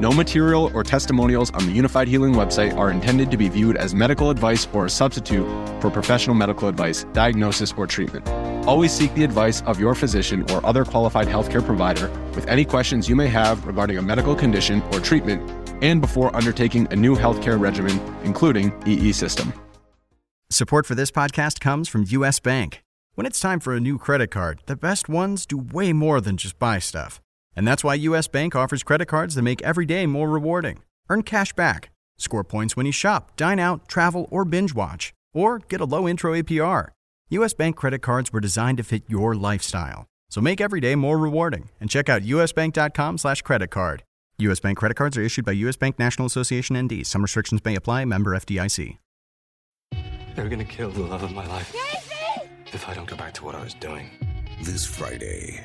No material or testimonials on the Unifyd Healing website are intended to be viewed as medical advice or a substitute for professional medical advice, diagnosis, or treatment. Always seek the advice of your physician or other qualified healthcare provider with any questions you may have regarding a medical condition or treatment and before undertaking a new healthcare regimen, including EE system. Support for this podcast comes from US Bank. When it's time for a new credit card, the best ones do way more than just buy stuff. And that's why US Bank offers credit cards that make every day more rewarding. Earn cash back, score points when you shop, dine out, travel, or binge watch, or get a low intro APR. US Bank credit cards were designed to fit your lifestyle. So make every day more rewarding and check out usbank.com slash credit card. US Bank credit cards are issued by US Bank National Association ND. Some restrictions may apply. Member FDIC. They're gonna kill the love of my life. If I don't go back to what I was doing. This Friday,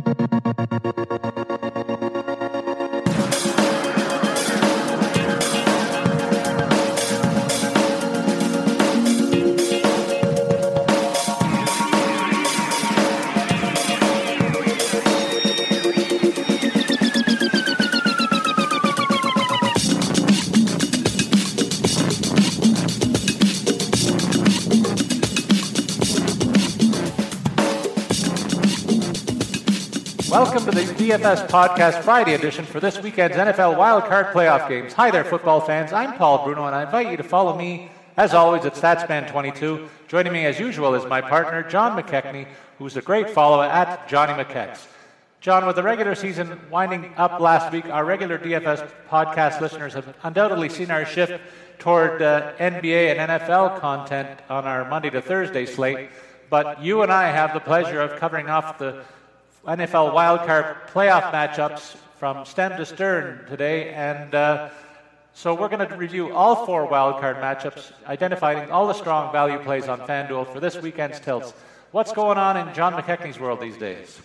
Welcome to the DFS Podcast Friday edition for this weekend's NFL Wildcard Playoff games. Hi there, football fans. I'm Paul Bruno, and I invite you to follow me, as always, at StatsMan22. Joining me, as usual, is my partner, John McKechnie, who's a great follower at Johnny McKechs. John, with the regular season winding up last week, our regular DFS podcast listeners have undoubtedly seen our shift toward uh, NBA and NFL content on our Monday to Thursday slate. But you and I have the pleasure of covering off the NFL wildcard playoff matchups from stem to stern today, and uh, so we're going to review all four wildcard matchups, identifying all the strong value plays on FanDuel for this weekend's tilts. What's going on in John McKechnie's world these days?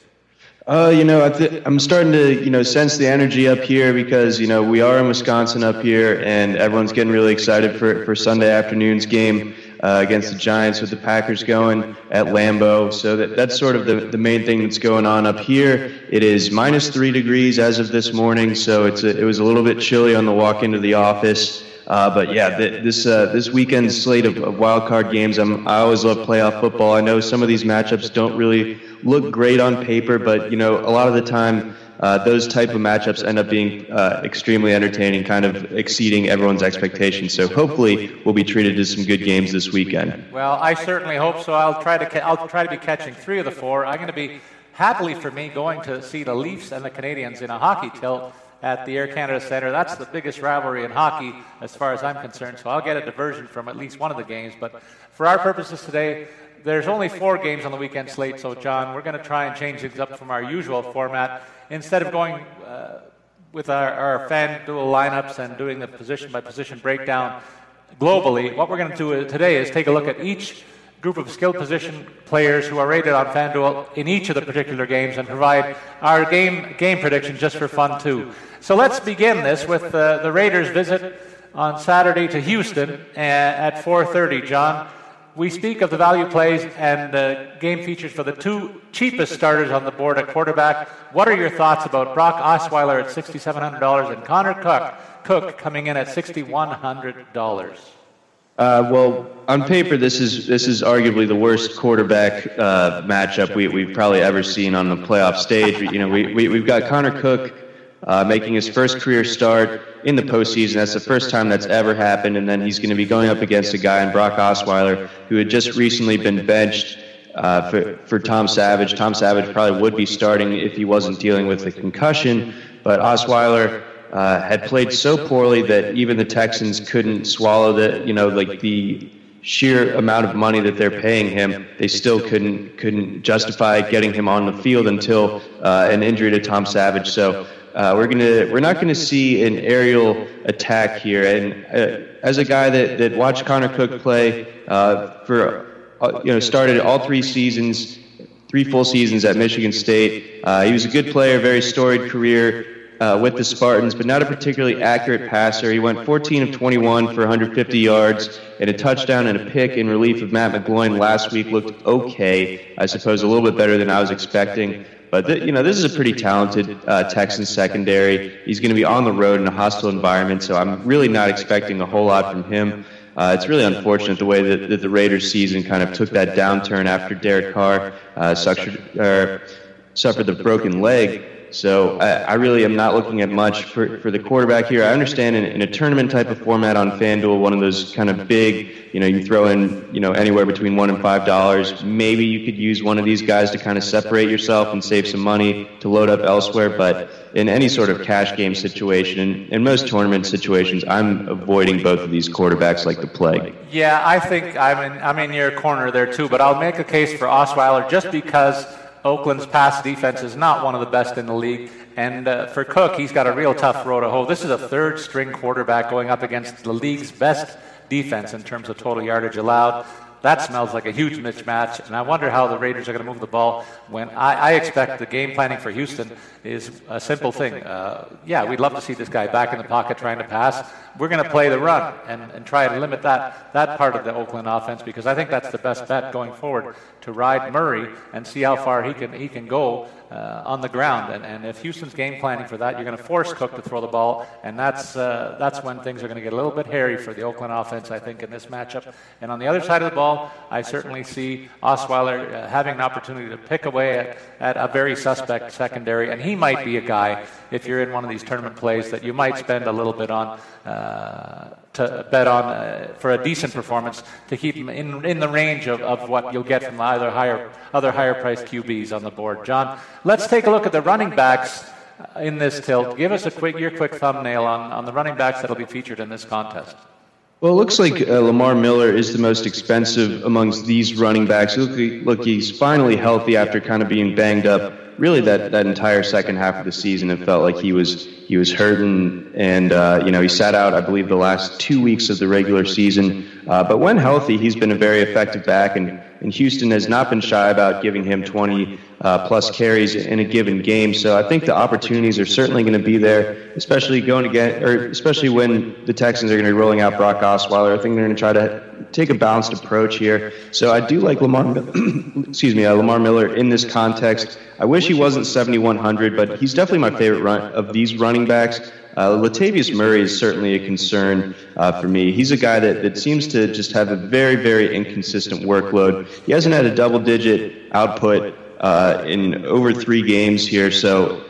Uh, you know, I I'm starting to, you know, sense the energy up here because, you know, we are in Wisconsin up here, and everyone's getting really excited for, for Sunday afternoon's game uh, against the Giants with the Packers going at Lambeau. So that, that's sort of the, the main thing that's going on up here. It is minus three degrees as of this morning, so it's a, it was a little bit chilly on the walk into the office. Uh, but yeah, th- this uh, this weekend's slate of, of wild card games. I'm, I always love playoff football. I know some of these matchups don't really look great on paper, but you know a lot of the time uh, those type of matchups end up being uh, extremely entertaining, kind of exceeding everyone's expectations. So hopefully we'll be treated to some good games this weekend. Well, I certainly hope so. I'll try to ca- I'll try to be catching three of the four. I'm going to be happily for me going to see the Leafs and the Canadiens in a hockey tilt at the Air Canada Centre. That's the biggest rivalry in hockey as far as I'm concerned. So I'll get a diversion from at least one of the games. But for our purposes today, there's only four games on the weekend slate. So John, we're going to try and change things up from our usual format. Instead of going uh, with our, our FanDuel lineups and doing the position by position breakdown globally, what we're going to do today is take a look at each group of skilled position players who are rated on FanDuel in each of the particular games and provide our game game prediction just for fun too. So let's begin this with uh, the Raiders' visit on Saturday to Houston uh, at 4:30. John, we speak of the value plays and the game features for the two cheapest starters on the board at quarterback. What are your thoughts about Brock Osweiler at $6,700 and Connor Cook Cook coming in at $6,100. Uh, well, on paper, this is this is arguably the worst quarterback uh, matchup we, we've probably ever seen on the playoff stage. You know, we, we we've got Connor Cook uh, making his first career start in the postseason. That's the first time that's ever happened, and then he's going to be going up against a guy in Brock Osweiler who had just recently been benched. Uh, for, for Tom Savage. Tom Savage probably would be starting if he wasn't dealing with a concussion, but Osweiler uh, had played so poorly that even the Texans couldn't swallow the, you know, like the sheer amount of money that they're paying him. They still couldn't couldn't justify getting him on the field until uh, an injury to Tom Savage. So. Uh, we're gonna we're not gonna see an aerial attack here. And uh, as a guy that, that watched Connor Cook play uh, for uh, you know started all three seasons, three full seasons at Michigan State. Uh, he was a good player, very storied career uh, with the Spartans, but not a particularly accurate passer. He went 14 of 21 for 150 yards and a touchdown and a pick in relief of Matt McGloin last week. Looked okay, I suppose, a little bit better than I was expecting. But th- you know, this is a pretty talented uh, Texans secondary. He's going to be on the road in a hostile environment, so I'm really not expecting a whole lot from him. Uh, it's really unfortunate the way that, that, the Raiders' season kind of took that downturn after Derek Carr uh, suffered, suffered the broken leg. So I, I, really am not looking at much for, for the quarterback here. I understand in, in, a tournament type of format on FanDuel, one of those kind of big, you know, you throw in, you know, anywhere between one and five dollars. Maybe you could use one of these guys to kind of separate yourself and save some money to load up elsewhere. But in any sort of cash game situation, in, in most tournament situations, I'm avoiding both of these quarterbacks like the plague. Yeah, I think I'm in, I'm in your corner there too. But I'll make a case for Osweiler just because Oakland's pass defense is not one of the best in the league. And uh, for Cook, he's got a real tough road to hoe. This is a third string quarterback going up against the league's best defense in terms of total yardage allowed. That smells like a huge mismatch, and I wonder how the Raiders are going to move the ball when I, I expect the game planning for Houston is a simple thing. Uh, yeah, we'd love to see this guy back in the pocket trying to pass. We're going to play the run and, and try to limit that, that part of the Oakland offense because I think that's the best bet going forward to ride Murray and see how far he can, he can go uh, on the ground. And, and if Houston's game planning for that, you're going to force Cook to throw the ball, and that's, uh, that's when things are going to get a little bit hairy for the Oakland offense, I think, in this matchup. And on the other side of the ball, I certainly see Osweiler uh, having an opportunity to pick away at, at a very suspect secondary, and he might be a guy, if you're in one of these tournament plays, that you might spend a little bit on. Uh, to bet on uh, for a decent performance to keep him in, in the range of, of what you'll get from either higher, other higher priced QBs on the board. John, let's take a look at the running backs in this tilt. Give us a quick, your quick thumbnail on, on the running backs that will be featured in this contest. Well, it looks like uh, Lamar Miller is the most expensive amongst these running backs. Look, look, he's finally healthy after kind of being banged up. Really, that, that entire second half of the season, it felt like he was he was hurting, and uh, you know he sat out, I believe, the last two weeks of the regular season. Uh, but when healthy, he's been a very effective back, and, and Houston has not been shy about giving him 20 uh, plus carries in a given game. So I think the opportunities are certainly going to be there, especially going get, or especially when the Texans are going to be rolling out Brock Osweiler. I think they're going to try to take a balanced approach here. So I do like Lamar, excuse me, uh, Lamar Miller in this context. I wish he wasn't 7,100, but he's definitely my favorite run of these running backs. Uh, Latavius Murray is certainly a concern uh, for me. He's a guy that, that seems to just have a very, very inconsistent workload. He hasn't had a double digit output uh, in over three games here, so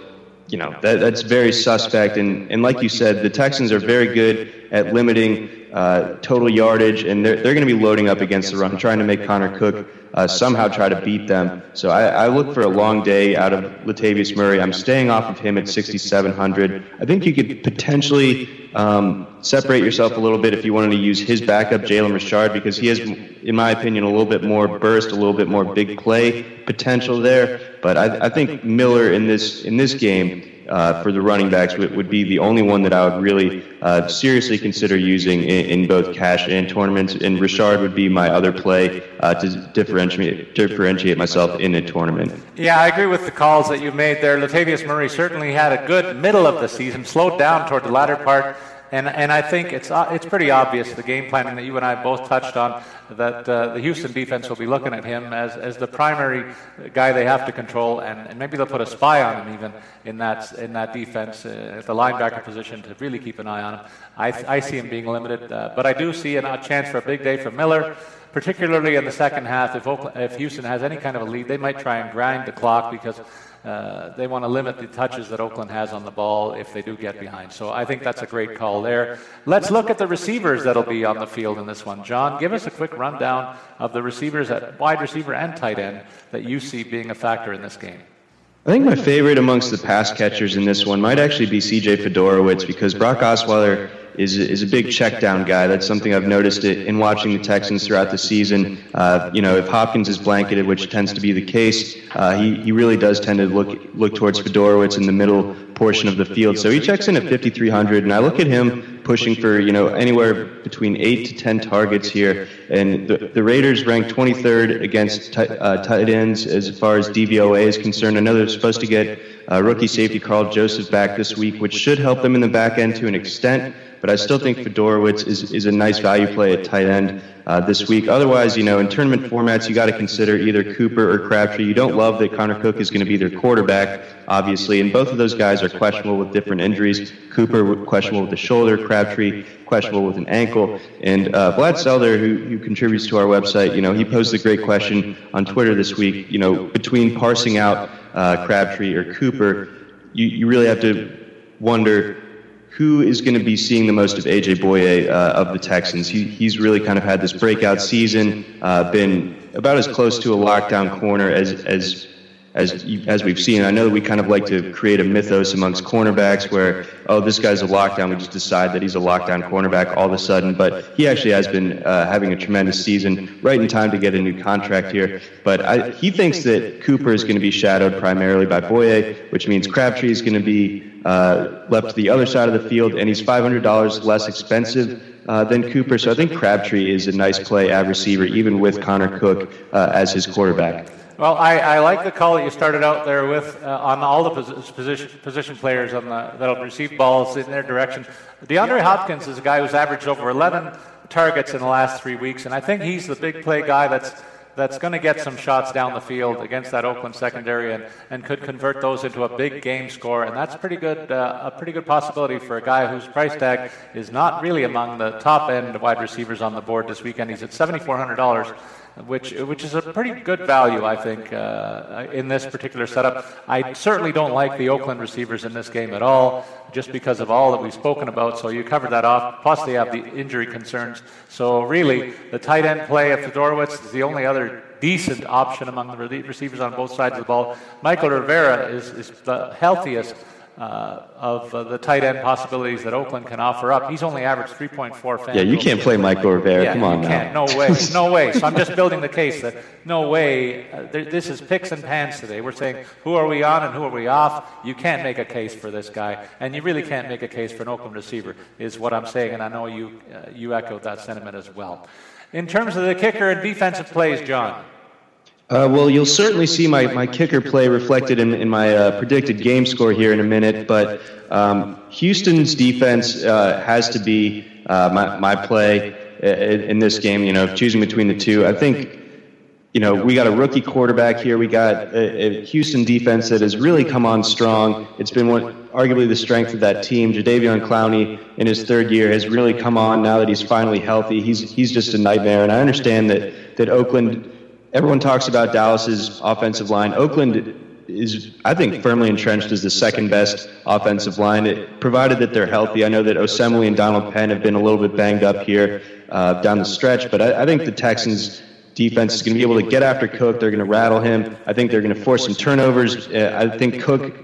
you know that, that's very suspect. And, and like you said, the Texans are very good at limiting uh, total yardage, and they're, they're going to be loading up against the run, trying to make Connor Cook uh, somehow try to beat them. So I, I, look for a long day out of Latavius Murray. I'm staying off of him at 6,700. I think you could potentially um, separate yourself a little bit if you wanted to use his backup, Jalen Richard, because he has, in my opinion, a little bit more burst, a little bit more big play potential there. But I, I think Miller in this in this game uh, for the running backs would, would, be the only one that I would really uh, seriously consider using in, in, both cash and tournaments. And Richard would be my other play uh, to differentiate differentiate myself in a tournament. Yeah, I agree with the calls that you made there. Latavius Murray certainly had a good middle of the season, slowed down toward the latter part And, and I think it's, uh, it's pretty obvious, the game planning that you and I both touched on, that uh, the Houston defense will be looking at him as, as the primary guy they have to control, and, and maybe they'll put a spy on him even in that, in that defense uh, at the linebacker position to really keep an eye on him. I, I see him being limited, uh, but I do see a chance for a big day for Miller particularly in the second half. If, Oakland, if Houston has any kind of a lead, they might try and grind the clock because uh, they want to limit the touches that Oakland has on the ball if they do get behind. So I think that's a great call there. Let's look at the receivers that'll be on the field in this one. John, give us a quick rundown of the receivers at wide receiver and tight end that you see being a factor in this game. I think my favorite amongst the pass catchers in this one might actually be C.J. Fiedorowicz because Brock Osweiler is is a big check down guy. That's something I've noticed in watching the Texans throughout the season. Uh, you know, if Hopkins is blanketed, which tends to be the case, uh, he he really does tend to look look towards Fiedorowicz in the middle portion of the field. So he checks in at 5,300, and I look at him pushing for you know anywhere between eight to ten targets here. And the, the Raiders rank 23rd against t- uh, tight ends as far as DVOA is concerned. I know they're supposed to get uh, rookie safety Karl Joseph back this week, which should help them in the back end to an extent but I still think Fiedorowicz is, is a nice value play at tight end uh, this week. Otherwise, you know, in tournament formats, you got to consider either Cooper or Crabtree. You don't love that Connor Cook is going to be their quarterback, obviously, and both of those guys are questionable with different injuries. Cooper questionable with the shoulder, Crabtree questionable with an ankle, and uh, Vlad Sedler, who, who contributes to our website, you know, he posed a great question on Twitter this week. You know, between parsing out uh, Crabtree or Cooper, you, you really have to wonder who is going to be seeing the most of AJ Bouye uh, of the Texans. He, he's really kind of had this breakout season, uh, been about as close to a lockdown corner as, as as as we've seen. I know that we kind of like to create a mythos amongst cornerbacks where oh this guy's a lockdown. We just decide that he's a lockdown cornerback all of a sudden. But he actually has been uh, having a tremendous season, right in time to get a new contract here. But I, he thinks that Cooper is going to be shadowed primarily by Bouye, which means Crabtree is going to be uh, left to the other side of the field, and he's $500 less expensive. Uh, than Cooper, so I think Crabtree is a nice play at receiver, even with Connor Cook uh, as his quarterback. Well, I, I, like the call that you started out there with uh, on all the position, position players on the, that'll receive balls in their direction. DeAndre Hopkins is a guy who's averaged over 11 targets in the last three weeks, and I think he's the big play guy that's that's going to get some shots down the field against that Oakland secondary and, and could convert those into a big game score. And that's pretty good, uh, a pretty good possibility for a guy whose price tag is not really among the top end wide receivers on the board this weekend. He's at $7,400 which which is a pretty good value, I think, uh, uh, in this particular setup. I certainly don't like the Oakland receivers in this game at all, just because of all that we've spoken about. So you covered that off. Plus, they have uh, uh, the injury concerns. So really, the tight end play of Fiedorowicz is the only other decent option among the receivers on both sides of the ball. Mychal Rivera is, is the healthiest uh, of uh, the tight end possibilities that Oakland can offer up. He's only averaged 3.4 fan. Yeah, you can't play Mychal Rivera. Yeah, Come on now. No way. No way. So I'm just building the case that no way. Uh, this is picks and pans today. We're saying who are we on and who are we off. You can't make a case for this guy, and you really can't make a case for an Oakland receiver. Is what I'm saying, and I know you uh, you echoed that sentiment as well. In terms of the kicker and defensive plays, John. Uh, well, you'll certainly see my, my kicker play reflected in, in my uh, predicted game score here in a minute, but um, Houston's defense uh, has to be uh, my, my play in, in, this game. You know, choosing between the two, I think, you know, we got a rookie quarterback here. We got a, a Houston defense that has really come on strong. It's been one, arguably the strength of that team. Jadeveon Clowney in his third year has really come on now that he's finally healthy. He's, he's just a nightmare, and I understand that, that Oakland – everyone talks about Dallas's offensive line. Oakland is, I think, firmly entrenched as the second best offensive line, it, provided that they're healthy. I know that Osemele and Donald Penn have been a little bit banged up here uh, down the stretch, but I, I think the Texans defense is going to be able to get after Cook. They're going to rattle him. I think they're going to force some turnovers. Uh, I think Cook,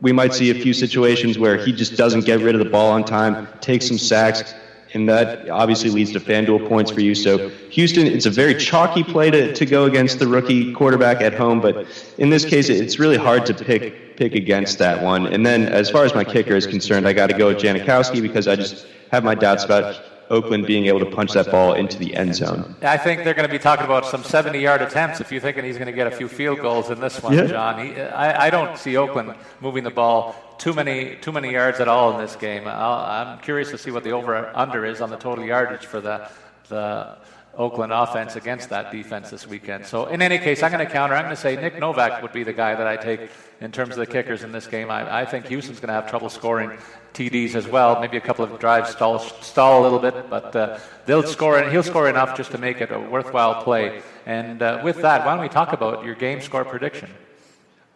we might see a few situations where he just doesn't get rid of the ball on time, takes some sacks and that obviously leads to FanDuel points for you. So Houston, it's a very chalky play to, to go against the rookie quarterback at home, but in this case, it's really hard to pick pick against that one. And then as far as my kicker is concerned, I got to go with Janikowski because I just have my doubts about Oakland being able to punch that ball into the end zone. I think they're going to be talking about some 70-yard attempts. If you're thinking he's going to get a few field goals in this one, yeah. John, he, I, I, don't see Oakland moving the ball too many too many yards at all in this game. i am curious to see what the over/under is on the total yardage for the the Oakland offense against that defense this weekend. So, in any case, I'm going to counter. I'm going to say Nick Novak would be the guy that I take in terms of the kickers in this game. I, I think Houston's going to have trouble scoring TDs as well. Maybe a couple of drives stall, stall a little bit, but uh, they'll score. and He'll score enough just to make it a worthwhile play. And uh, with that, why don't we talk about your game score prediction?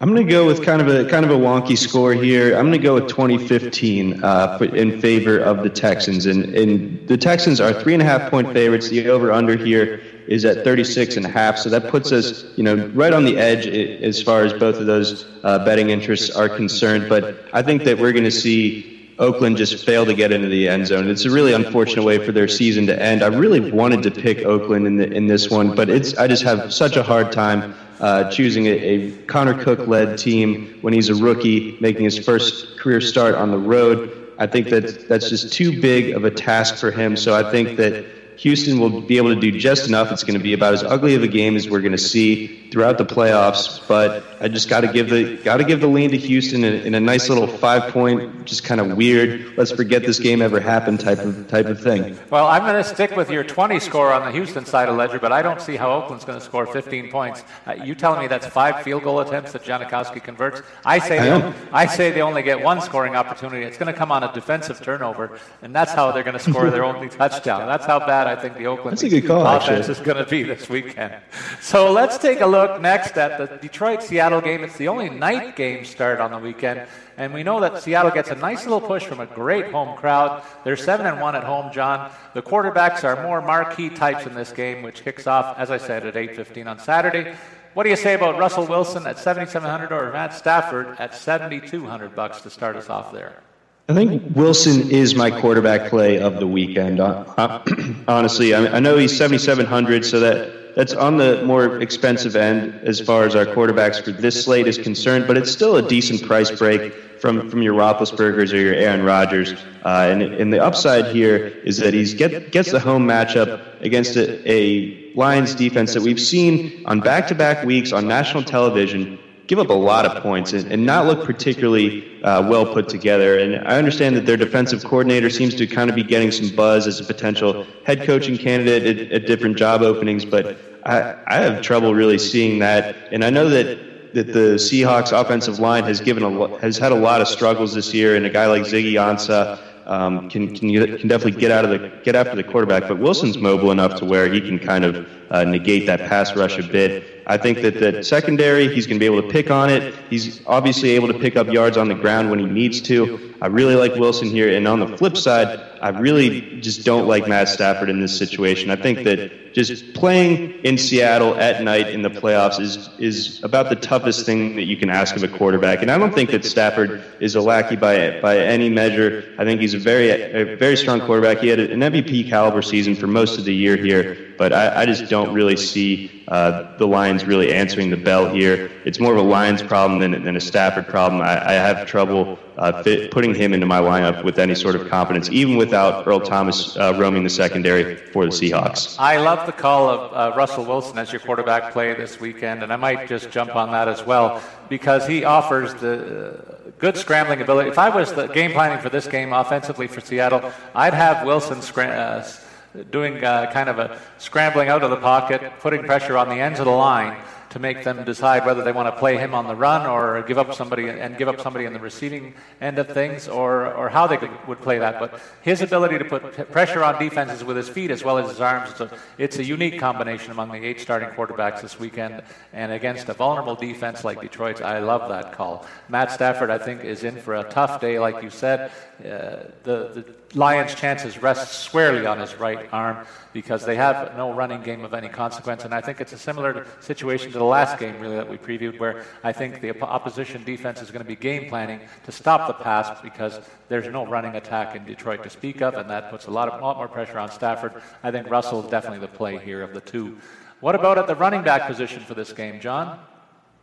I'm going to go with kind of a kind of a wonky score here. I'm going to go with 2015 uh, in favor of the Texans, and, and the Texans are three and a half point favorites. The over under here is at 36 and a half, so that puts us, you know, right on the edge as far as both of those uh, betting interests are concerned. But I think that we're going to see Oakland just failed to get into the end zone. It's a really unfortunate way for their season to end. I really wanted to pick Oakland in, the, in this one, but it's I just have such a hard time uh, choosing a, a Connor Cook led team when he's a rookie, making his first career start on the road. I think that that's just too big of a task for him. So I think that Houston will be able to do just enough. It's going to be about as ugly of a game as we're going to see throughout the playoffs. But I just got to give the got to give the lean to Houston in, in a nice little five point, just kind of weird. Let's forget this game ever happened type of type of thing. Well, I'm going to stick with your 20 score on the Houston side of ledger, but I don't see how Oakland's going to score 15 points. Uh, you telling me that's five field goal attempts that Janikowski converts? I say I, they, I say they only get one scoring opportunity. It's going to come on a defensive turnover, and that's how they're going to score their only touchdown. That's how bad I think the Oakland that's a good call, offense actually. is going to be this weekend. So let's take a look next at the Detroit Seattle game. It's the only night game start on the weekend. And we know that Seattle gets a nice little push from a great home crowd. They're 7 and 1 at home, John. The quarterbacks are more marquee types in this game, which kicks off, as I said, at 8.15 on Saturday. What do you say about Russell Wilson at 7,700 or Matt Stafford at 7,200 bucks to start us off there? I think Wilson is my quarterback play of the weekend. Uh, honestly, I, know he's 7,700, so that that's on the more expensive end as far as our quarterbacks for this slate is concerned, but it's still a decent price break from, from your Roethlisbergers or your Aaron Rodgers. Uh, and, and the upside here is that he get, gets the home matchup against a, a Lions defense that we've seen on back to back weeks on national television give up a lot of points and, and not look particularly uh, well put together. And I understand that their defensive coordinator seems to kind of be getting some buzz as a potential head coaching candidate at, at different job openings, but I, I have trouble really seeing that. And I know that that the Seahawks offensive line has given a has had a lot of struggles this year, and a guy like Ziggy Ansah um, can, can can definitely get out of the get after the quarterback. But Wilson's mobile enough to where he can kind of uh, negate that pass rush a bit. I think that the secondary, he's going to be able to pick on it. He's obviously able to pick up yards on the ground when he needs to. I really like Wilson here. And on the flip side, I really just don't like Matt Stafford in this situation. I think that just playing in Seattle at night in the playoffs is is about the toughest thing that you can ask of a quarterback. And I don't think that Stafford is a lackey by by any measure. I think he's a very a very strong quarterback. He had an MVP caliber season for most of the year here. But I, I just don't really see uh, the Lions really answering the bell here. It's more of a Lions problem than, than a Stafford problem. I, I have trouble uh, fit, putting him into my lineup with any sort of confidence, even without Earl Thomas uh, roaming the secondary for the Seahawks. I love the call of uh, Russell Wilson as your quarterback play this weekend, and I might just jump on that as well because he offers the uh, good scrambling ability. If I was the game planning for this game offensively for Seattle, I'd have Wilson scram- uh, doing uh, kind of a scrambling out of the pocket, putting pressure on the ends of the line to make them decide whether they want to play him on the run or give up somebody and give up somebody in the receiving end of things or, or how they could, would play that. But his ability to put pressure on defenses with his feet as well as his arms, it's a, it's a unique combination among the eight starting quarterbacks this weekend. And against a vulnerable defense like Detroit's, I love that call. Matt Stafford, I think, is in for a tough day, like you said. Uh, the, the Lions' chances rest squarely on his right arm because they have no running game of any consequence. And I think it's a similar situation to the last game, really, that we previewed, where I think the opposition defense is going to be game planning to stop the pass because there's no running attack in Detroit to speak of, and that puts a lot, of, lot more pressure on Stafford. I think Russell is definitely the play here of the two. What about at the running back position for this game, John?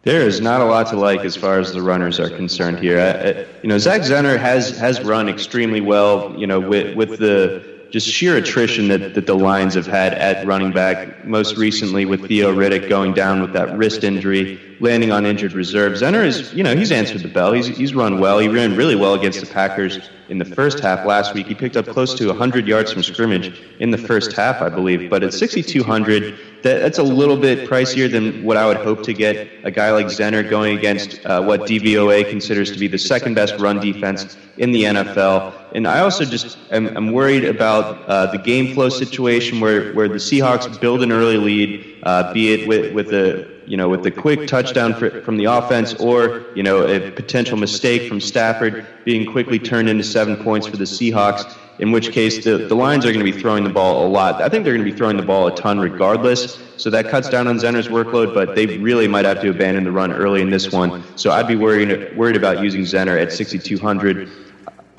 There is not a lot to like as far as the runners are concerned here. I, I, uh, uh, you know, Zach Zenner has has run extremely well. You know, with with the just sheer attrition that, that the Lions have had at running back, most recently with Theo Riddick going down with that wrist injury, landing on injured reserve. Zenner is, you know, he's answered the bell. He's, he's run well. He ran really well against the Packers in the first half last week. He picked up close to 100 yards from scrimmage in the first half, I believe. But at 6,200, that, that's a little bit pricier than what I would hope to get a guy like Zenner going against uh, what DVOA considers to be the second best run defense in the NFL. And I also just am, am worried about uh, the game flow situation where, where the Seahawks build an early lead, uh, be it with, with the you know, with the quick touchdown for, from the offense or, you know, a potential mistake from Stafford being quickly turned into seven points for the Seahawks, in which case the, the Lions are going to be throwing the ball a lot. I think they're going to be throwing the ball a ton regardless, so that cuts down on Zenner's workload, but they really might have to abandon the run early in this one. So I'd be worried, worried about using Zenner at 6,200.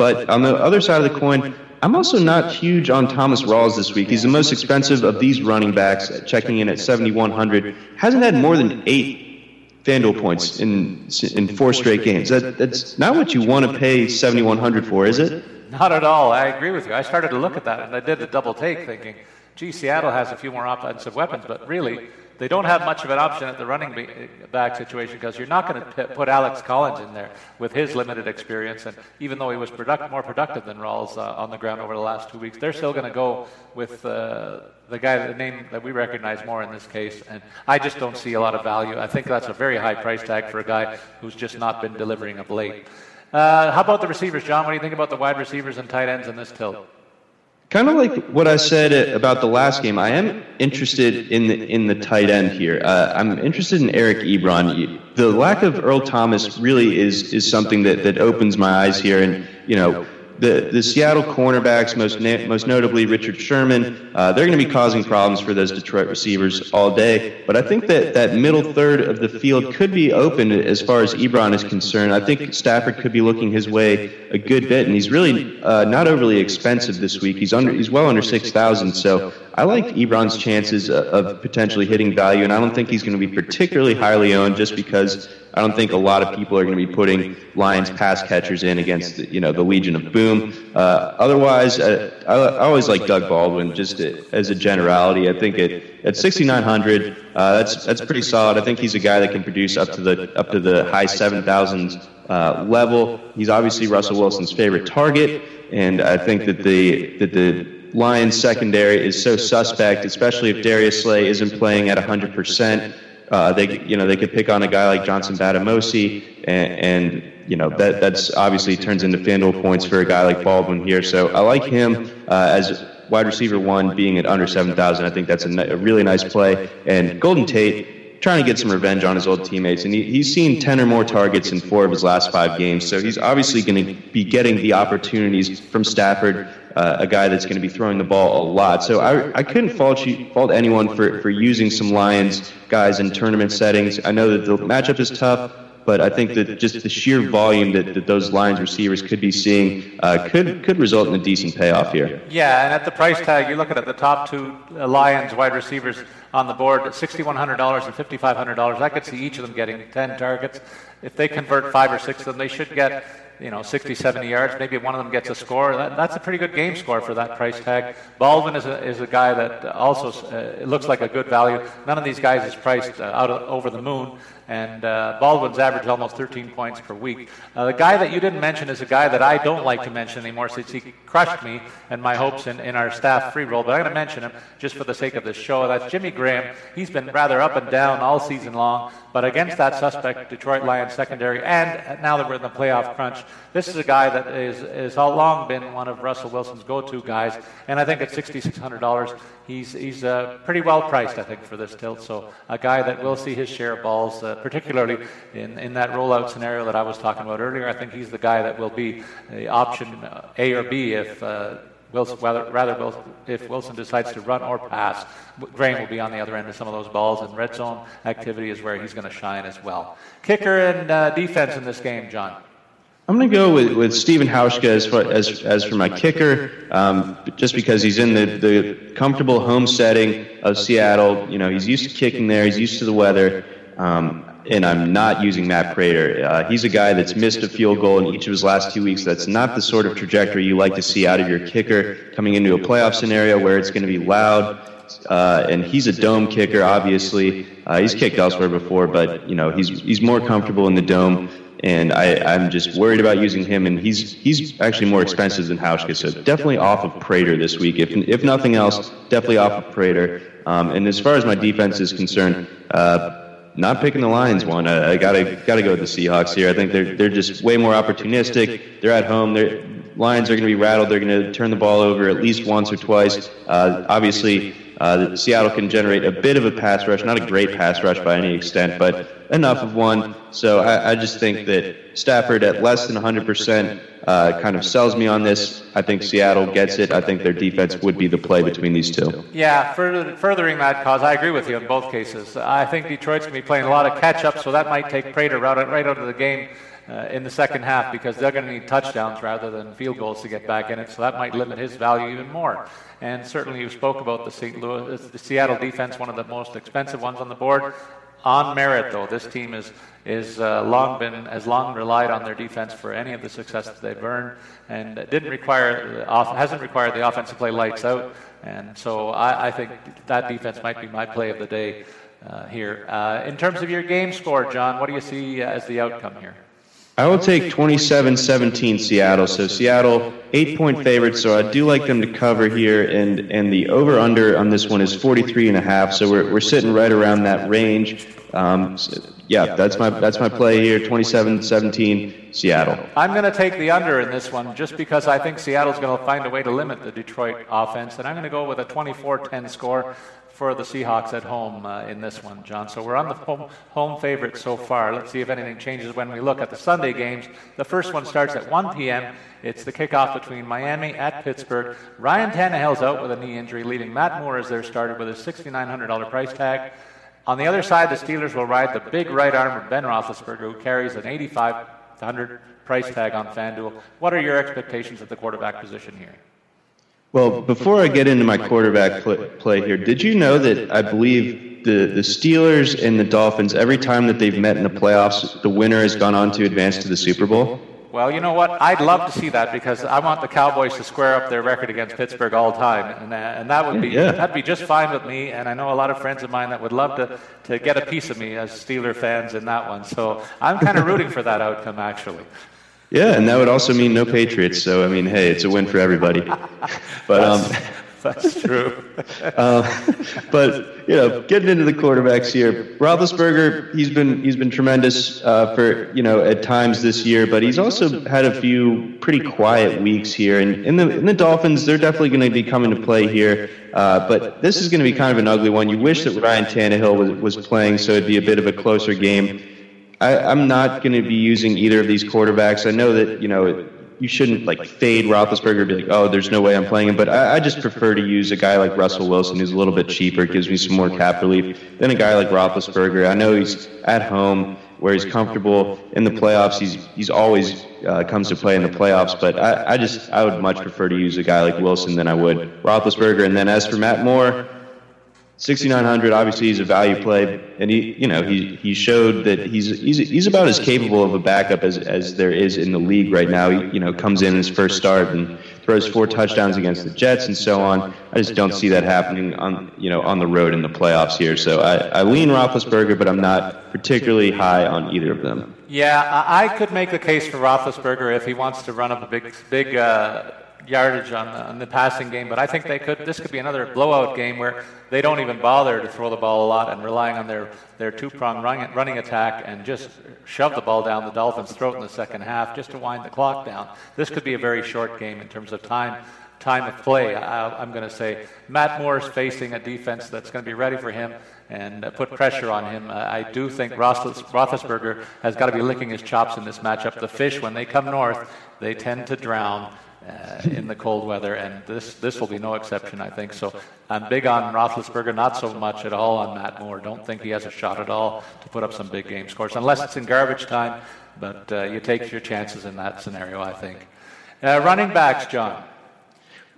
But on the other side of the coin, I'm also not huge on Thomas Rawls this week. He's the most expensive of these running backs, checking in at 7,100. Hasn't had more than eight FanDuel points in in four straight games. That, that's not what you want to pay 7,100 for, is it? Not at all. I agree with you. I started to look at that and I did the double take, thinking, "Gee, Seattle has a few more offensive weapons," but really they don't have much of an option at the running back situation because you're not going to put Alex Collins in there with his limited experience. And even though he was product, more productive than Rawls uh, on the ground over the last two weeks, they're still going to go with uh, the guy, the name that we recognize more in this case. And I just don't see a lot of value. I think that's a very high price tag for a guy who's just not been delivering of late. Uh, how about the receivers, John? What do you think about the wide receivers and tight ends in this tilt? Kind of like what I said about the last game, I am interested in the in the tight end here. Uh, I'm interested in Eric Ebron. The lack of Earl Thomas really is is something that, that opens my eyes here, and you know the, the Seattle cornerbacks, most na- most notably Richard Sherman, uh, they're going to be causing problems for those Detroit receivers all day. But I think that that middle third of the field could be open as far as Ebron is concerned. I think Stafford could be looking his way a good bit, and he's really uh, not overly expensive this week. He's under he's well under six thousand, so I like Ebron's chances of potentially hitting value, and I don't think he's going to be particularly highly owned just because I don't think a lot of people are going to be putting Lions pass catchers in against you know the Legion of Boom. Uh, otherwise, uh, I, I, always like Doug Baldwin just as a generality. I think at at 6,900, uh, that's that's pretty solid. I think he's a guy that can produce up to the up to the high 7,000s uh, level. He's obviously Russell Wilson's favorite target, and I think that the that the Lions secondary is so suspect, especially if Darius Slay isn't playing at 100 percent. Uh, they, you know, they could pick on a guy like Johnson Bademosi, and, and you know that that's obviously turns into FanDuel points for a guy like Baldwin here. So I like him uh, as wide receiver one, being at under 7,000. I think that's a, a really nice play. And Golden Tate trying to get some revenge on his old teammates, and he, he's seen 10 or more targets in four of his last five games. So he's obviously going to be getting the opportunities from Stafford uh, a guy that's going to be throwing the ball a lot. So I, I couldn't fault you, fault anyone for, for using some Lions guys in tournament settings. I know that the matchup is tough, but I think that just the sheer volume that, that those Lions receivers could be seeing uh, could could result in a decent payoff here. Yeah, and at the price tag, you're looking at the top two uh, Lions wide receivers on the board at $6,100 and $5,500. I could see each of them getting 10 targets. If they convert five or six of them, they should get you know, 60, 70 yards. Maybe one of them gets a score. That, that's a pretty good game score for that price tag. Baldwin is a, is a guy that also uh, looks like a good value. None of these guys is priced uh, out of, over the moon and uh, Baldwin's averaged almost 13 points per week. Uh, the guy that you didn't mention is a guy that I don't like to mention anymore since he crushed me and my hopes in, in our staff free roll, but I'm going to mention him just for the sake of this show. That's Jimmy Graham. He's been rather up and down all season long, but against that suspect Detroit Lions secondary, and now that we're in the playoff crunch, this is a guy that is, all long been one of Russell Wilson's go-to guys, and I think at $6,600, he's, he's uh, pretty well priced, I think, for this tilt. So a guy that will see his share of balls, uh, particularly in, in that rollout scenario that I was talking about earlier. I think he's the guy that will be the option uh, A or B if uh, Wilson, rather, rather if Wilson decides to run or pass. Graham will be on the other end of some of those balls, and red zone activity is where he's going to shine as well. Kicker and uh, defense in this game, John. I'm going to go with, with Steven Hauschka as as, as for my kicker, um, just because he's in the, the comfortable home setting of Seattle. You know, he's used to kicking there. He's used to the weather. Um, and I'm not using Matt Prater. Uh, he's a guy that's missed a field goal in each of his last two weeks. That's not the sort of trajectory you like to see out of your kicker coming into a playoff scenario where it's going to be loud. Uh, and he's a dome kicker, obviously. Uh, he's kicked elsewhere before, but you know he's he's more comfortable in the dome. And I, I'm just worried about using him, and he's he's actually more expensive than Hauschka, so definitely off of Prater this week. If if nothing else, definitely off of Prater. Um, and as far as my defense is concerned, uh, not picking the Lions one. I, I, gotta gotta go with the Seahawks here. I think they're they're just way more opportunistic. They're at home. Their Lions are going to be rattled. They're going to turn the ball over at least once or twice. Uh, obviously, uh, Seattle can generate a bit of a pass rush, not a great pass rush by any extent, but enough of one. So I, I just think that Stafford at less than 100% uh, kind of sells me on this. I think Seattle gets it. I think their defense would be the play between these two. Yeah, further, furthering that cause, I agree with you in both cases. I think Detroit's going to be playing a lot of catch up, so that might take Prater right, right out of the game. Uh, in the second half because they're going to need touchdowns rather than field goals to get back in it. So that might limit his value even more. And certainly, you spoke about the, St. Louis, the Seattle defense, one of the most expensive ones on the board. On merit, though, this team is is uh, long been has long relied on their defense for any of the success that they've earned, and didn't require hasn't required the offense to play lights out. And so I, I think that defense might be my play of the day uh, here. Uh, in terms of your game score, John, what do you see as the outcome here? I will take 27 17 Seattle. So Seattle, eight point favorites. So I do like them to cover here. And, and the over under on this one is 43 and a half. So we're, we're sitting right around that range. Um, so yeah, that's my, that's my play here 27 17 Seattle. I'm going to take the under in this one just because I think Seattle's going to find a way to limit the Detroit offense. And I'm going to go with a 24 10 score for the Seahawks at home uh, in this one, John. So we're on the home, home favorite so far. Let's see if anything changes when we look at the Sunday games. The first one starts at 1 p.m. It's the kickoff between Miami at Pittsburgh. Ryan Tannehill's out with a knee injury, leaving Matt Moore as their starter with a $6,900 price tag. On the other side, the Steelers will ride the big right arm of Ben Roethlisberger, who carries an 8,500 price tag on FanDuel. What are your expectations at the quarterback position here? Well, before I get into my quarterback play here, did you know that I believe the, the Steelers and the Dolphins, every time that they've met in the playoffs, the winner has gone on to advance to the Super Bowl? Well, you know what? I'd love to see that because I want the Cowboys to square up their record against Pittsburgh all time, and, uh, and that would be yeah. that'd be just fine with me. And I know a lot of friends of mine that would love to to get a piece of me as Steeler fans in that one. So I'm kind of rooting for that outcome, actually. Yeah, and that would also mean no Patriots. So I mean, hey, it's a win for everybody. But um, that's true. uh, but you know, getting into the quarterbacks here, Roethlisberger, he's been he's been tremendous uh, for you know at times this year, but he's also had a few pretty quiet weeks here. And in the in the Dolphins, they're definitely going to be coming to play here. Uh, but this is going to be kind of an ugly one. You wish that Ryan Tannehill was was playing, so it'd be a bit of a closer game. I, I'm not going to be using either of these quarterbacks. I know that you know you shouldn't like fade Roethlisberger and be like, oh, there's no way I'm playing him. But I, I, just prefer to use a guy like Russell Wilson who's a little bit cheaper, gives me some more cap relief than a guy like Roethlisberger. I know he's at home where he's comfortable in the playoffs. He's he's always uh, comes to play in the playoffs. But I, I just I would much prefer to use a guy like Wilson than I would Roethlisberger. And then as for Matt Moore. 6900 obviously he's a value play and he you know he he showed that he's he's he's about as capable of a backup as as there is in the league right now. He you know comes in his first start and throws four touchdowns against the Jets and so on. I just don't see that happening on you know on the road in the playoffs here. So I, I lean Roethlisberger but I'm not particularly high on either of them. Yeah I could make the case for Roethlisberger if he wants to run up a big big uh, yardage on the, on the passing game, but I think they could. This could be another blowout game where they don't even bother to throw the ball a lot and relying on their, their two prong running, running attack and just shove the ball down the Dolphins' throat in the second half just to wind the clock down. This could be a very short game in terms of time time of play. I, am going to say Matt Moore's facing a defense that's going to be ready for him and uh, put pressure on him. Uh, I do think Roethlisberger has got to be licking his chops in this matchup. The fish, when they come north, they tend to drown uh, in the cold weather, and this this will be no exception, I think. So I'm big on Roethlisberger, not so much at all on Matt Moore. Don't think he has a shot at all to put up some big game scores, unless it's in garbage time. But uh, you take your chances in that scenario, I think. Uh, running backs, John.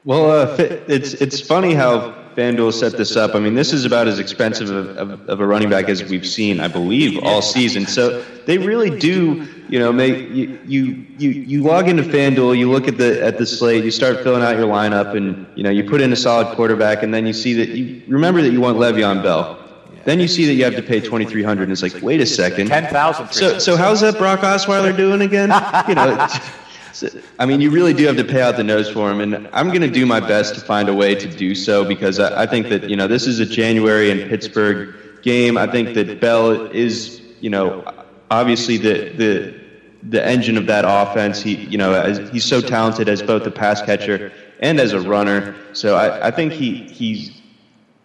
Well, uh, it's it's funny how FanDuel set this up. I mean, this is about as expensive of, of, of, a running back as we've seen, I believe, all season. So they really do, you know, make you you you, you log into FanDuel, you look at the at the slate, you start filling out your lineup, and you know you put in a solid quarterback, and then you see that you remember that you want Le'Veon Bell. Then you see that you have to pay twenty three hundred, and it's like, wait a second, ten thousand. So, so how's that Brock Osweiler doing again? You know, I mean, you really do have to pay out the nose for him, and I'm going to do my best to find a way to do so because I, I think that you know this is a January in Pittsburgh game. I think that Bell is, you know, obviously the the the engine of that offense. He, you know, he's so talented as both a pass catcher and as a runner. So I, I think he he's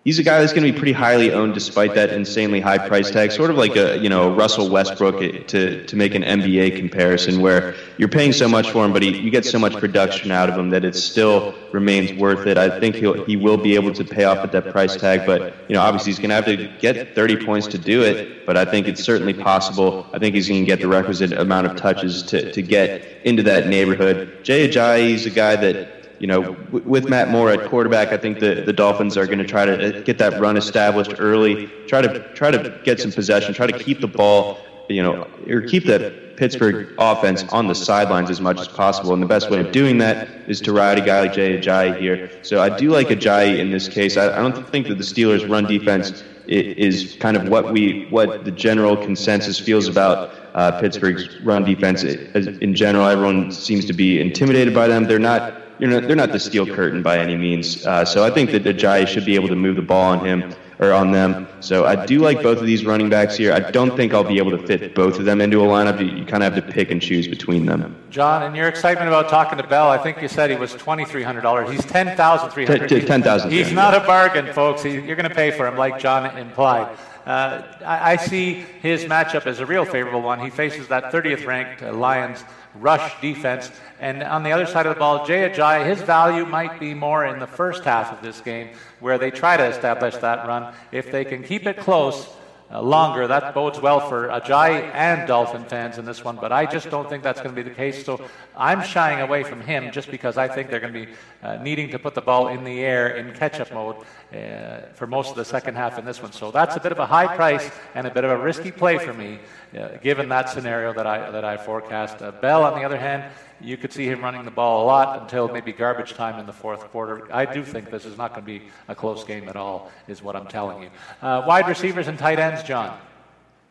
he's a guy that's going to be pretty highly owned despite that insanely high price tag. Sort of like a you know Russell Westbrook to to make an NBA comparison, where you're paying so much for him, but he, you get so much production out of him that it still remains worth it. I think he'll he will be able to pay off at that price tag, but you know obviously he's going to have to get 30 points to do it. But I think it's certainly possible. I think he's going to get the requisite amount of touches to to get into that neighborhood. Jay Ajayi is a guy that you know, with Matt Moore at quarterback, I think the, the Dolphins are going to try to get that run established early, try to try to get some possession, try to keep the ball, you know, or keep that Pittsburgh offense on the sidelines as much as possible. And the best way of doing that is to ride a guy like Jay Ajayi here. So I do like Ajayi in this case. I, I don't think that the Steelers' run defense is kind of what we what the general consensus feels about uh, Pittsburgh's run defense in general. Everyone seems to be intimidated by them. They're not you know, they're not the steel curtain by any means. Uh, so I think that Ajayi should be able to move the ball on him or on them. So I do like both of these running backs here. I don't think I'll be able to fit both of them into a lineup. You, kind of have to pick and choose between them. John, in your excitement about talking to Bell, I think you said he was twenty three hundred dollars. He's ten thousand three hundred. Ten thousand. He's not a bargain, folks. He, you're going to pay for him, like John implied. Uh, I, I, see his matchup as a real favorable one. He faces that 30th ranked uh, Lions rush defense. And on the other side of the ball, Jay Ajayi, his value might be more in the first half of this game where they try to establish that run. If they can keep it close, longer. That bodes well for Ajayi and Dolphin fans in this one, but I just don't think that's going to be the case. So I'm shying away from him just because I think they're going to be uh, needing to put the ball in the air in catch-up mode uh, for most of the second half in this one. So that's a bit of a high price and a bit of a risky play for me, given that scenario that I that I forecast. Uh, Bell, on the other hand, you could see him running the ball a lot until maybe garbage time in the fourth quarter. I do think this is not going to be a close game at all, is what I'm telling you. Uh, wide receivers and tight ends, John.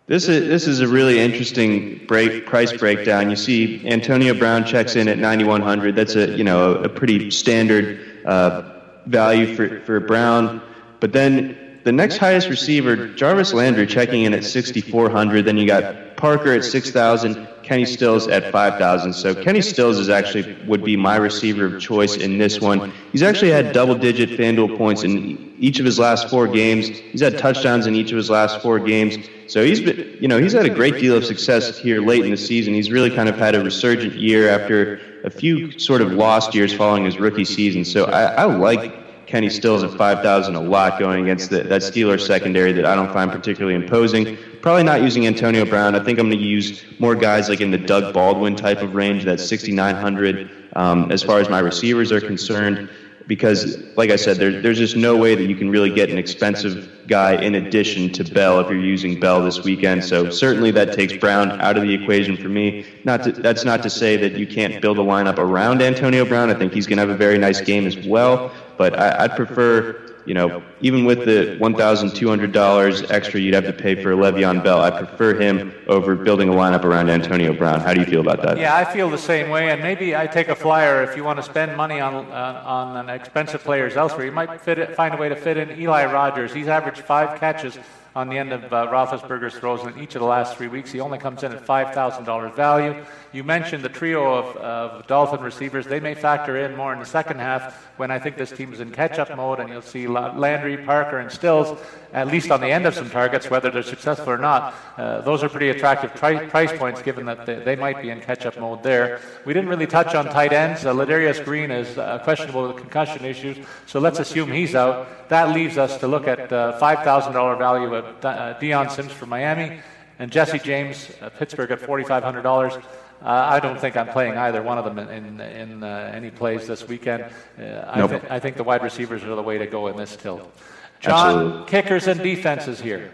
This is this is a really interesting break price breakdown. You see, Antonio Brown checks in at 9100. That's a you know a pretty standard uh, value for for Brown. But then the next highest receiver, Jarvis Landry, checking in at 6,400. Then you got Parker at 6,000, Kenny Stills at 5,000. So Kenny Stills is actually would be my receiver of choice in this one. He's actually had double-digit FanDuel points in each of his last four games. He's had touchdowns in each of his last four games. So he's been, you know, he's had a great deal of success here late in the season. He's really kind of had a resurgent year after a few sort of lost years following his rookie season. So I, I like Kenny Stills at 5,000 a lot going against the, that Steelers secondary that I don't find particularly imposing. Probably not using Antonio Brown. I think I'm going to use more guys like in the Doug Baldwin type of range, that's 6,900 um, as far as my receivers are concerned because, like I said, there, there's just no way that you can really get an expensive guy in addition to Bell if you're using Bell this weekend. So certainly that takes Brown out of the equation for me. Not to, that's not to say that you can't build a lineup around Antonio Brown. I think he's going to have a very nice game as well. But I, I'd prefer you know, even with the $1,200 extra you'd have to pay for Le'Veon Bell, I prefer him over building a lineup around Antonio Brown. How do you feel about that? Yeah, I feel the same way. And maybe I take a flyer if you want to spend money on uh, on expensive players elsewhere. You might fit it, find a way to fit in Eli Rogers. He's averaged five catches on the end of uh, Roethlisberger's throws in each of the last three weeks. He only comes in at $5,000 value. You mentioned the trio of, of, Dolphin receivers. They may factor in more in the second half when I think this team is in catch-up mode, and you'll see Landry, Parker, and Stills at least on the end of some targets, whether they're successful or not. Uh, those are pretty attractive tri- price points, given that they, they, might be in catch-up mode there. We didn't really touch on tight ends. Uh, Ladarius Green is uh, questionable with concussion issues, so let's assume he's out. That leaves us to look at uh, $5,000 value of uh, Dion Sims for Miami and Jesse James, uh, Pittsburgh at $4,500. Uh, I don't think I'm playing either one of them in, in, in uh, any plays this weekend. Uh, I, th- I, think the wide receivers are the way to go in this tilt. John, Absolutely. kickers and defenses here.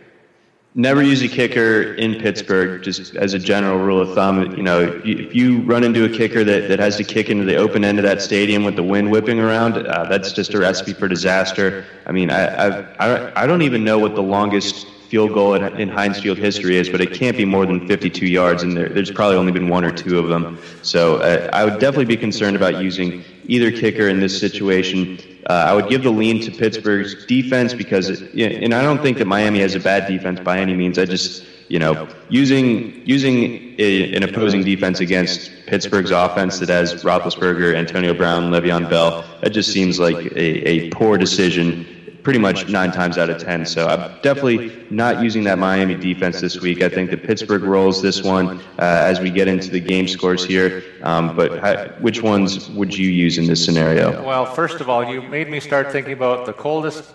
Never use a kicker in Pittsburgh, just as a general rule of thumb. You know, if you run into a kicker that, that has to kick into the open end of that stadium with the wind whipping around, uh, that's just a recipe for disaster. I mean, I, I, I don't even know what the longest field goal in Heinz Field history is, but it can't be more than 52 yards, and there, there's probably only been one or two of them. So uh, I would definitely be concerned about using either kicker in this situation. Uh, I would give the lean to Pittsburgh's defense because, it, and I don't think that Miami has a bad defense by any means. I just, you know, using using a, an opposing defense against Pittsburgh's offense that has Roethlisberger, Antonio Brown, Le'Veon Bell, that just seems like a, a poor decision pretty much nine times out of ten. So I'm definitely not using that Miami defense this week. I think the Pittsburgh rolls this one uh, as we get into the game scores here. Um, but how, which ones would you use in this scenario? Well, first of all, you made me start thinking about the coldest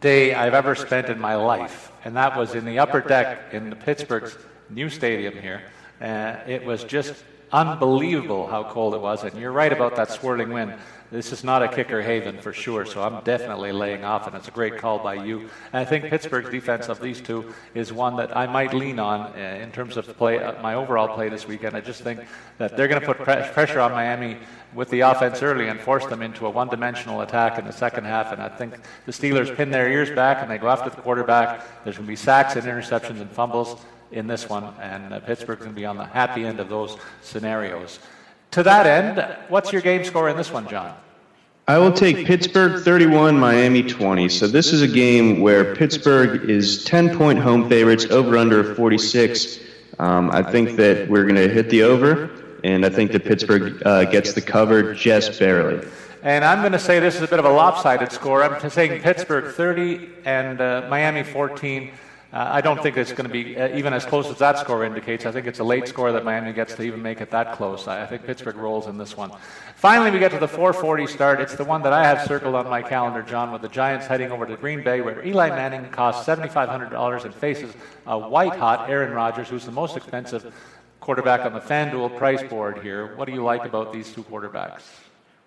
day I've ever spent in my life, and that was in the upper deck in the Pittsburgh's new stadium here. Uh, it was just unbelievable how cold it was, and you're right about that swirling wind. This is not a kicker haven for sure, so I'm definitely laying off, and it's a great call by you. And I think Pittsburgh's defense of these two is one that I might lean on uh, in terms of play, uh, my overall play this weekend. I just think that they're going to put pre- pressure on Miami with the offense early and force them into a one-dimensional attack in the second half. And I think the Steelers pin their ears back and they go after the quarterback. There's going to be sacks and interceptions and fumbles in this one, and uh, Pittsburgh's going to be on the happy end of those scenarios. To that end, what's your game score in this one, John? I will take Pittsburgh 31, Miami 20. So this is a game where Pittsburgh is 10 point home favorites, over under 46. Um, I think that we're going to hit the over, and I think that Pittsburgh uh, gets the cover just barely. And I'm going to say this is a bit of a lopsided score. I'm saying Pittsburgh 30 and uh, Miami 14. Uh, I don't think it's going to be uh, even as close as that score indicates. I think it's a late score that Miami gets to even make it that close. I, I think Pittsburgh rolls in this one. Finally, we get to the 4:40 start. It's the one that I have circled on my calendar, John, with the Giants heading over to Green Bay, where Eli Manning costs $7,500 and faces a white-hot Aaron Rodgers, who's the most expensive quarterback on the FanDuel price board here. What do you like about these two quarterbacks?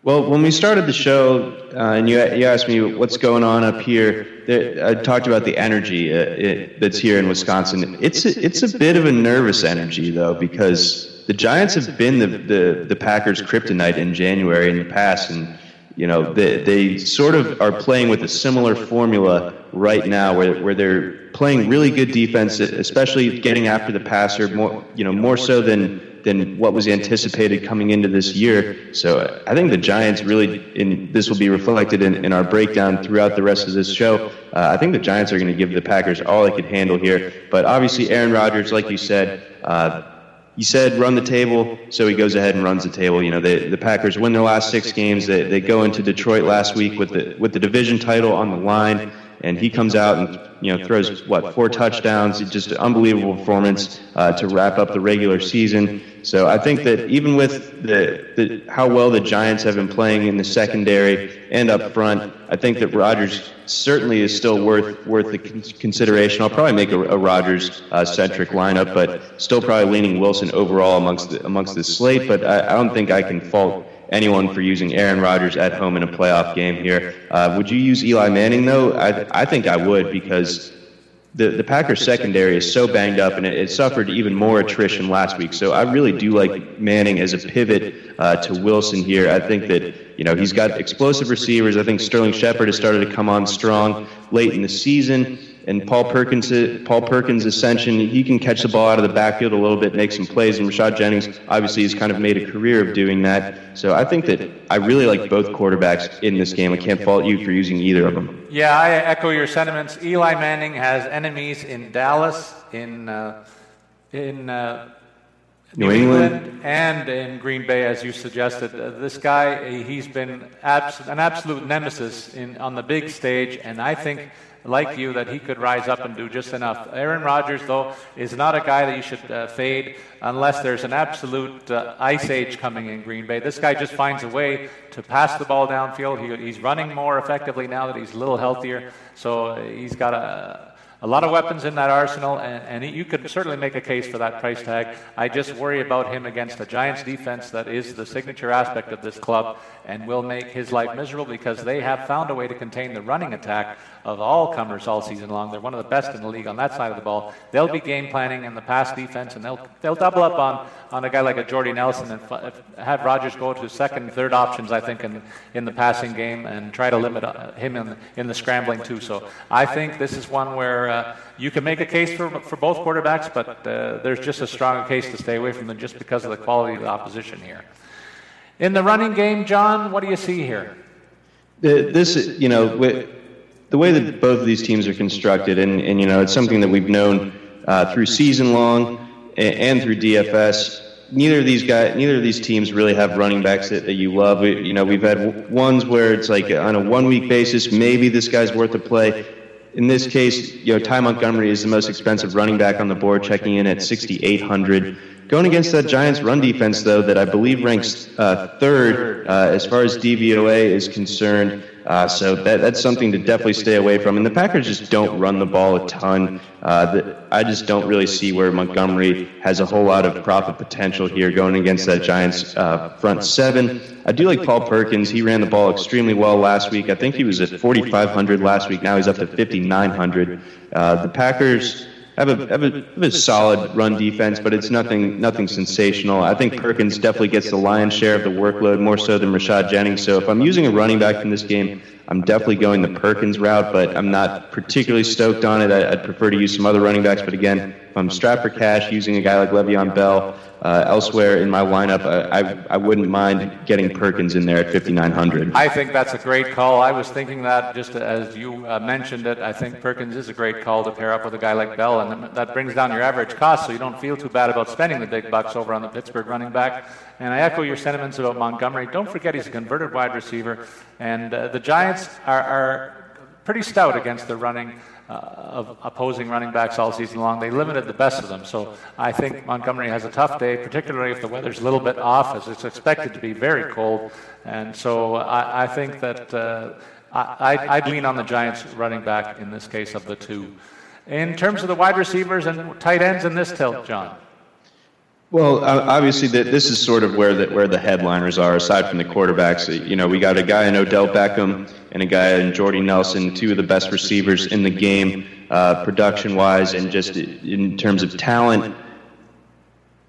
Well, when we started the show, uh, and you, you asked me what's going on up here, there, I talked about the energy uh, it, that's here in Wisconsin. It's a, it's a bit of a nervous energy, though, because the Giants have been the, the, the Packers' kryptonite in January in the past, and you know they, they sort of are playing with a similar formula right now, where where they're playing really good defense, especially getting after the passer, more you know more so than than what was anticipated coming into this year. So I think the Giants really, and this will be reflected in, in our breakdown throughout the rest of this show. Uh, I think the Giants are going to give the Packers all they could handle here. But obviously, Aaron Rodgers, like you said, uh, he said run the table, so he goes ahead and runs the table. You know, the, the Packers win their last six games. They, they go into Detroit last week with the with the division title on the line and he comes out and you know throws what four touchdowns, just an unbelievable performance uh, to wrap up the regular season. So I think that even with the, the how well the Giants have been playing in the secondary and up front, I think that Rodgers certainly is still worth worth the consideration. I'll probably make a, a Rodgers uh, centric lineup, but still probably leaning Wilson overall amongst the, amongst the slate. But I, I don't think I can fault anyone for using Aaron Rodgers at home in a playoff game here. Uh, would you use Eli Manning though? I, I think I would because the, the Packers secondary is so banged up and it, it, suffered even more attrition last week. So I really do like Manning as a pivot uh, to Wilson here. I think that you know he's got explosive receivers. I think Sterling Shepard has started to come on strong late in the season and Paul Perkins, Paul Perkins' ascension, he can catch the ball out of the backfield a little bit, make some plays. And Rashad Jennings obviously has kind of made a career of doing that. So I think that I really like both quarterbacks in this game. I can't fault you for using either of them. Yeah, I echo your sentiments. Eli Manning has enemies in Dallas, in uh, in uh, New, New England. England. and in Green Bay, as you suggested. Uh, this guy, he's been abs- an absolute nemesis in, on the big stage, and I think like you that he could rise up and do just enough. Aaron Rodgers, though, is not a guy that you should uh, fade unless there's an absolute uh, ice age coming in Green Bay. This guy just finds a way to pass the ball downfield. He, he's running more effectively now that he's a little healthier, so uh, he's got a a lot of weapons in that arsenal, and, and you could certainly make a case for that price tag. I just worry about him against a Giants defense that is the signature aspect of this club and will make his life miserable because they have found a way to contain the running attack of all comers all season long. They're one of the best in the league on that side of the ball. They'll be game planning in the pass defense, and they'll they'll double up on, on a guy like a Jordy Nelson and f- have Rodgers go to second third options, I think, in in the passing game and try to limit uh, him in the, in the scrambling too. So I think this is one where uh, you can make a case for for both quarterbacks, but uh, there's just a strong case to stay away from them just because of the quality of the opposition here. In the running game, John, what do you see here? This, you know, the way that both of these teams are constructed, and, and you know, it's something that we've known uh, through season long and, and, through DFS. Neither of these guys, neither of these teams really have running backs that, that you love. We, you know, we've had ones where it's like on a one week basis, maybe this guy's worth a play. In this case, you know, Ty Montgomery is the most expensive running back on the board, checking in at 6,800. Going against that Giants run defense, though, that I believe ranks uh, third uh, as far as DVOA is concerned. Uh, so that, that's something to definitely stay away from. And the Packers just don't run the ball a ton. Uh, the, I just don't really see where Montgomery has a whole lot of profit potential here going against that Giants uh, front seven. I do like Paul Perkins. He ran the ball extremely well last week. I think he was at 4,500 last week. Now he's up to 5,900. Uh, the Packers have a, have a, have a solid run defense, but it's nothing nothing sensational. I think Perkins definitely gets the lion's share of the workload, more so than Rashad Jennings. So if I'm using a running back in this game, I'm definitely going the Perkins route, but I'm not particularly stoked on it. I, would prefer to use some other running backs, but again, if I'm strapped for cash using a guy like Le'Veon Bell uh, elsewhere in my lineup, I, I, I, wouldn't mind getting Perkins in there at 5,900. I think that's a great call. I was thinking that just as you uh, mentioned it, I think Perkins is a great call to pair up with a guy like Bell, and that brings down your average cost, so you don't feel too bad about spending the big bucks over on the Pittsburgh running back. And I echo your sentiments about Montgomery. Don't forget he's a converted wide receiver, and uh, the Giants are, are pretty stout against the running uh, of opposing running backs all season long. They limited the best of them. So I think Montgomery has a tough day, particularly if the weather's a little bit off, as it's expected to be very cold. And so I, I think that uh, I, would lean on the Giants running back in this case of the two. In terms of the wide receivers and tight ends in this tilt, John. Well, obviously, this is sort of where the where the headliners are. Aside from the quarterbacks, you know, we got a guy in Odell Beckham and a guy in Jordy Nelson, two of the best receivers in the game, uh, production-wise, and just in terms of talent.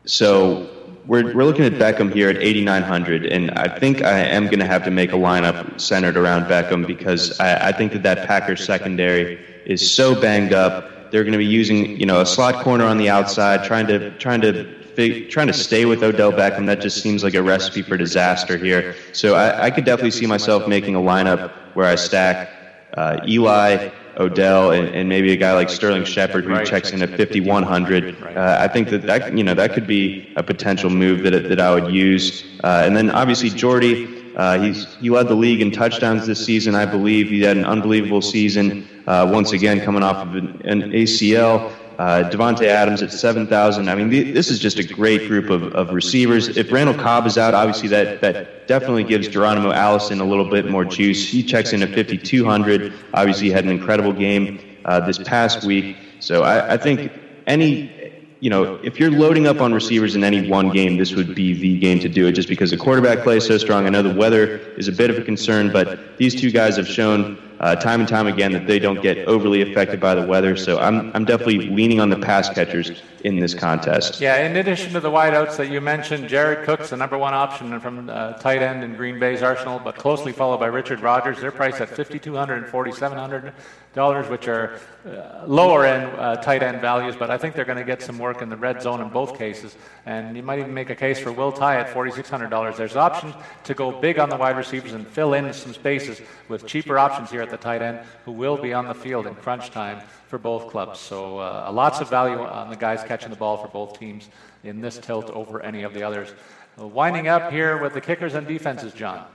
So we're we're looking at Beckham here at 8,900, and I think I am going to have to make a lineup centered around Beckham because I, I think that that Packers secondary is so banged up. They're going to be using, you know, a slot corner on the outside, trying to trying to trying to stay with Odell Beckham, that just seems like a recipe for disaster here. So I, I could definitely see myself making a lineup where I stack uh, Eli, Odell, and, and, maybe a guy like Sterling Shepard who checks in at 5100. Uh, I think that that you know that could be a potential move that that I would use. Uh, and then obviously Jordy. Uh, he's, he led the league in touchdowns this season, I believe. He had an unbelievable season, uh, once again coming off of an, an ACL. Uh, Davante Adams at 7,000. I mean, this is just a great group of, of receivers. If Randall Cobb is out, obviously that, that definitely gives Geronimo Allison a little bit more juice. He checks in at 5,200. Obviously, he had an incredible game uh, this past week. So I, I think any you know, if you're loading up on receivers in any one game, this would be the game to do it just because the quarterback play is so strong. I know the weather is a bit of a concern, but these two guys have shown uh, time and time again that they don't get overly affected by the weather. So I'm, I'm definitely leaning on the pass catchers in this contest. Yeah, in addition to the wideouts that you mentioned, Jared Cook's the number one option from uh, tight end in Green Bay's arsenal, but closely followed by Richard Rodgers. They're priced at $5,200 and $4,700, which are uh, lower end uh, tight end values, but I think they're going to get some work in the red zone in both cases. And you might even make a case for Will Tye at $4,600. There's options to go big on the wide receivers and fill in some spaces with cheaper options here at the tight end who will be on the field in crunch time for both clubs. So uh, lots of value on the guys catching the ball for both teams in this tilt over any of the others. Uh, winding up here with the kickers and defenses, John.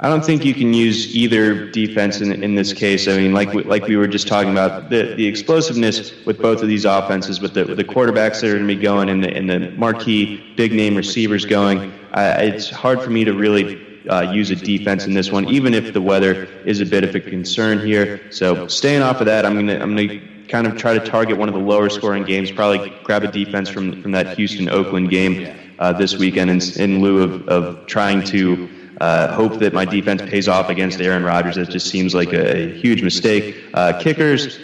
I don't think you can use either defense in, in this case. I mean, like we, like we were just talking about, the, the explosiveness with both of these offenses, with the, with the quarterbacks that are going to be going and the, and the marquee big name receivers going, uh, it's hard for me to really uh, use a defense in this one, even if the weather is a bit of a concern here. So staying off of that, I'm gonna I'm gonna kind of try to target one of the lower scoring games. Probably grab a defense from from that Houston Oakland game uh, this weekend in, in lieu of, of trying to. Uh, hope that my defense pays off against Aaron Rodgers. That just seems like a, huge mistake. Uh, kickers,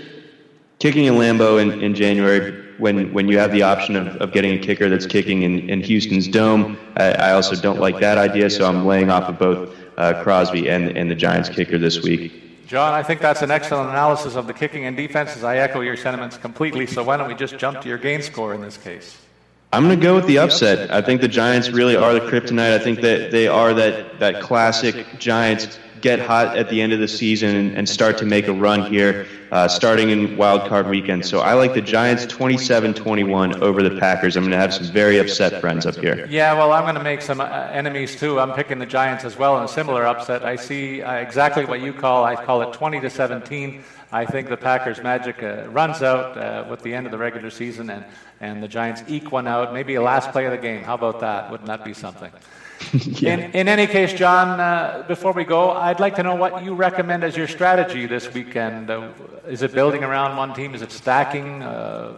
kicking in Lambeau in, in January when when you have the option of, of getting a kicker that's kicking in, in Houston's dome. I, I also don't like that idea, so I'm laying off of both uh, Crosby and, and the Giants kicker this week. John, I think that's an excellent analysis of the kicking and defenses. I echo your sentiments completely. So why don't we just jump to your game score in this case? I'm going to go with the upset. I think the Giants really are the kryptonite. I think that they are that, that classic Giants get hot at the end of the season and, start to make a run here, uh, starting in wild card weekend. So I like the Giants 27-21 over the Packers. I'm going to have some very upset friends up here. Yeah, well, I'm going to make some uh, enemies too. I'm picking the Giants as well in a similar upset. I see uh, exactly what you call. I call it 20 to 17. I think the Packers' magic uh, runs out uh, with the end of the regular season, and, and the Giants eke one out. Maybe a last play of the game. How about that? Wouldn't that be something? yeah. in, in any case, John, uh, before we go, I'd like to know what you recommend as your strategy this weekend. Uh, is it building around one team? Is it stacking uh,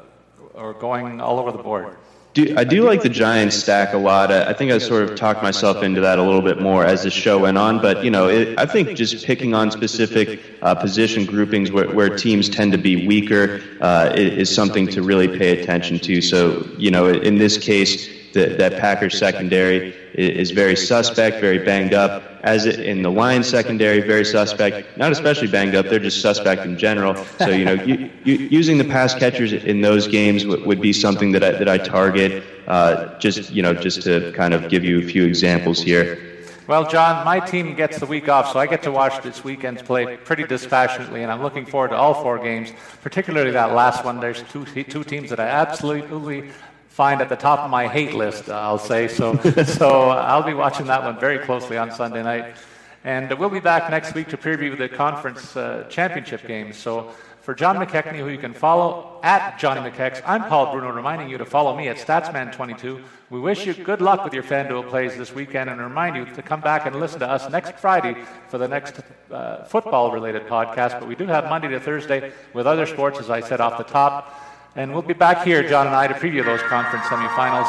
or going all over the board? Do, I do like the Giants stack a lot. I think I sort of talked myself into that a little bit more as the show went on. But you know, it, I think just picking on specific uh, position groupings where, where, teams tend to be weaker uh, is something to really pay attention to. So you know, in this case, the, that Packers secondary is very suspect, very banged up. As in the Lions secondary, very suspect. Not especially banged up; they're just suspect in general. So you know, you, you, using the pass catchers in those games would, would be something that I, that I target. Uh, just you know, just to kind of give you a few examples here. Well, John, my team gets the week off, so I get to watch this weekend's play pretty dispassionately, and I'm looking forward to all four games, particularly that last one. There's two, two teams that I absolutely find at the top of my hate list, I'll say. So, so I'll be watching that one very closely on Sunday night. And we'll be back next week to preview the conference uh, championship games. So for John McKechnie, who you can follow at Johnny McKechs, I'm Paul Bruno, reminding you to follow me at Statsman22. We wish you good luck with your FanDuel plays this weekend and remind you to come back and listen to us next Friday for the next uh, football-related podcast. But we do have Monday to Thursday with other sports, as I said off the top. And we'll be back here, John and I, to preview those conference semifinals.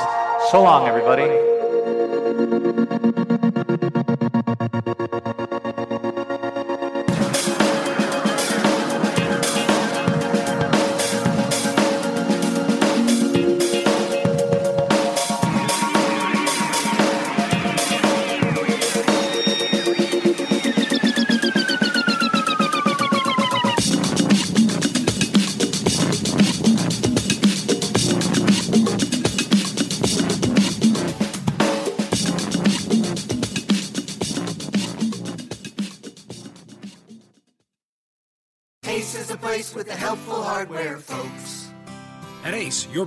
So long, everybody.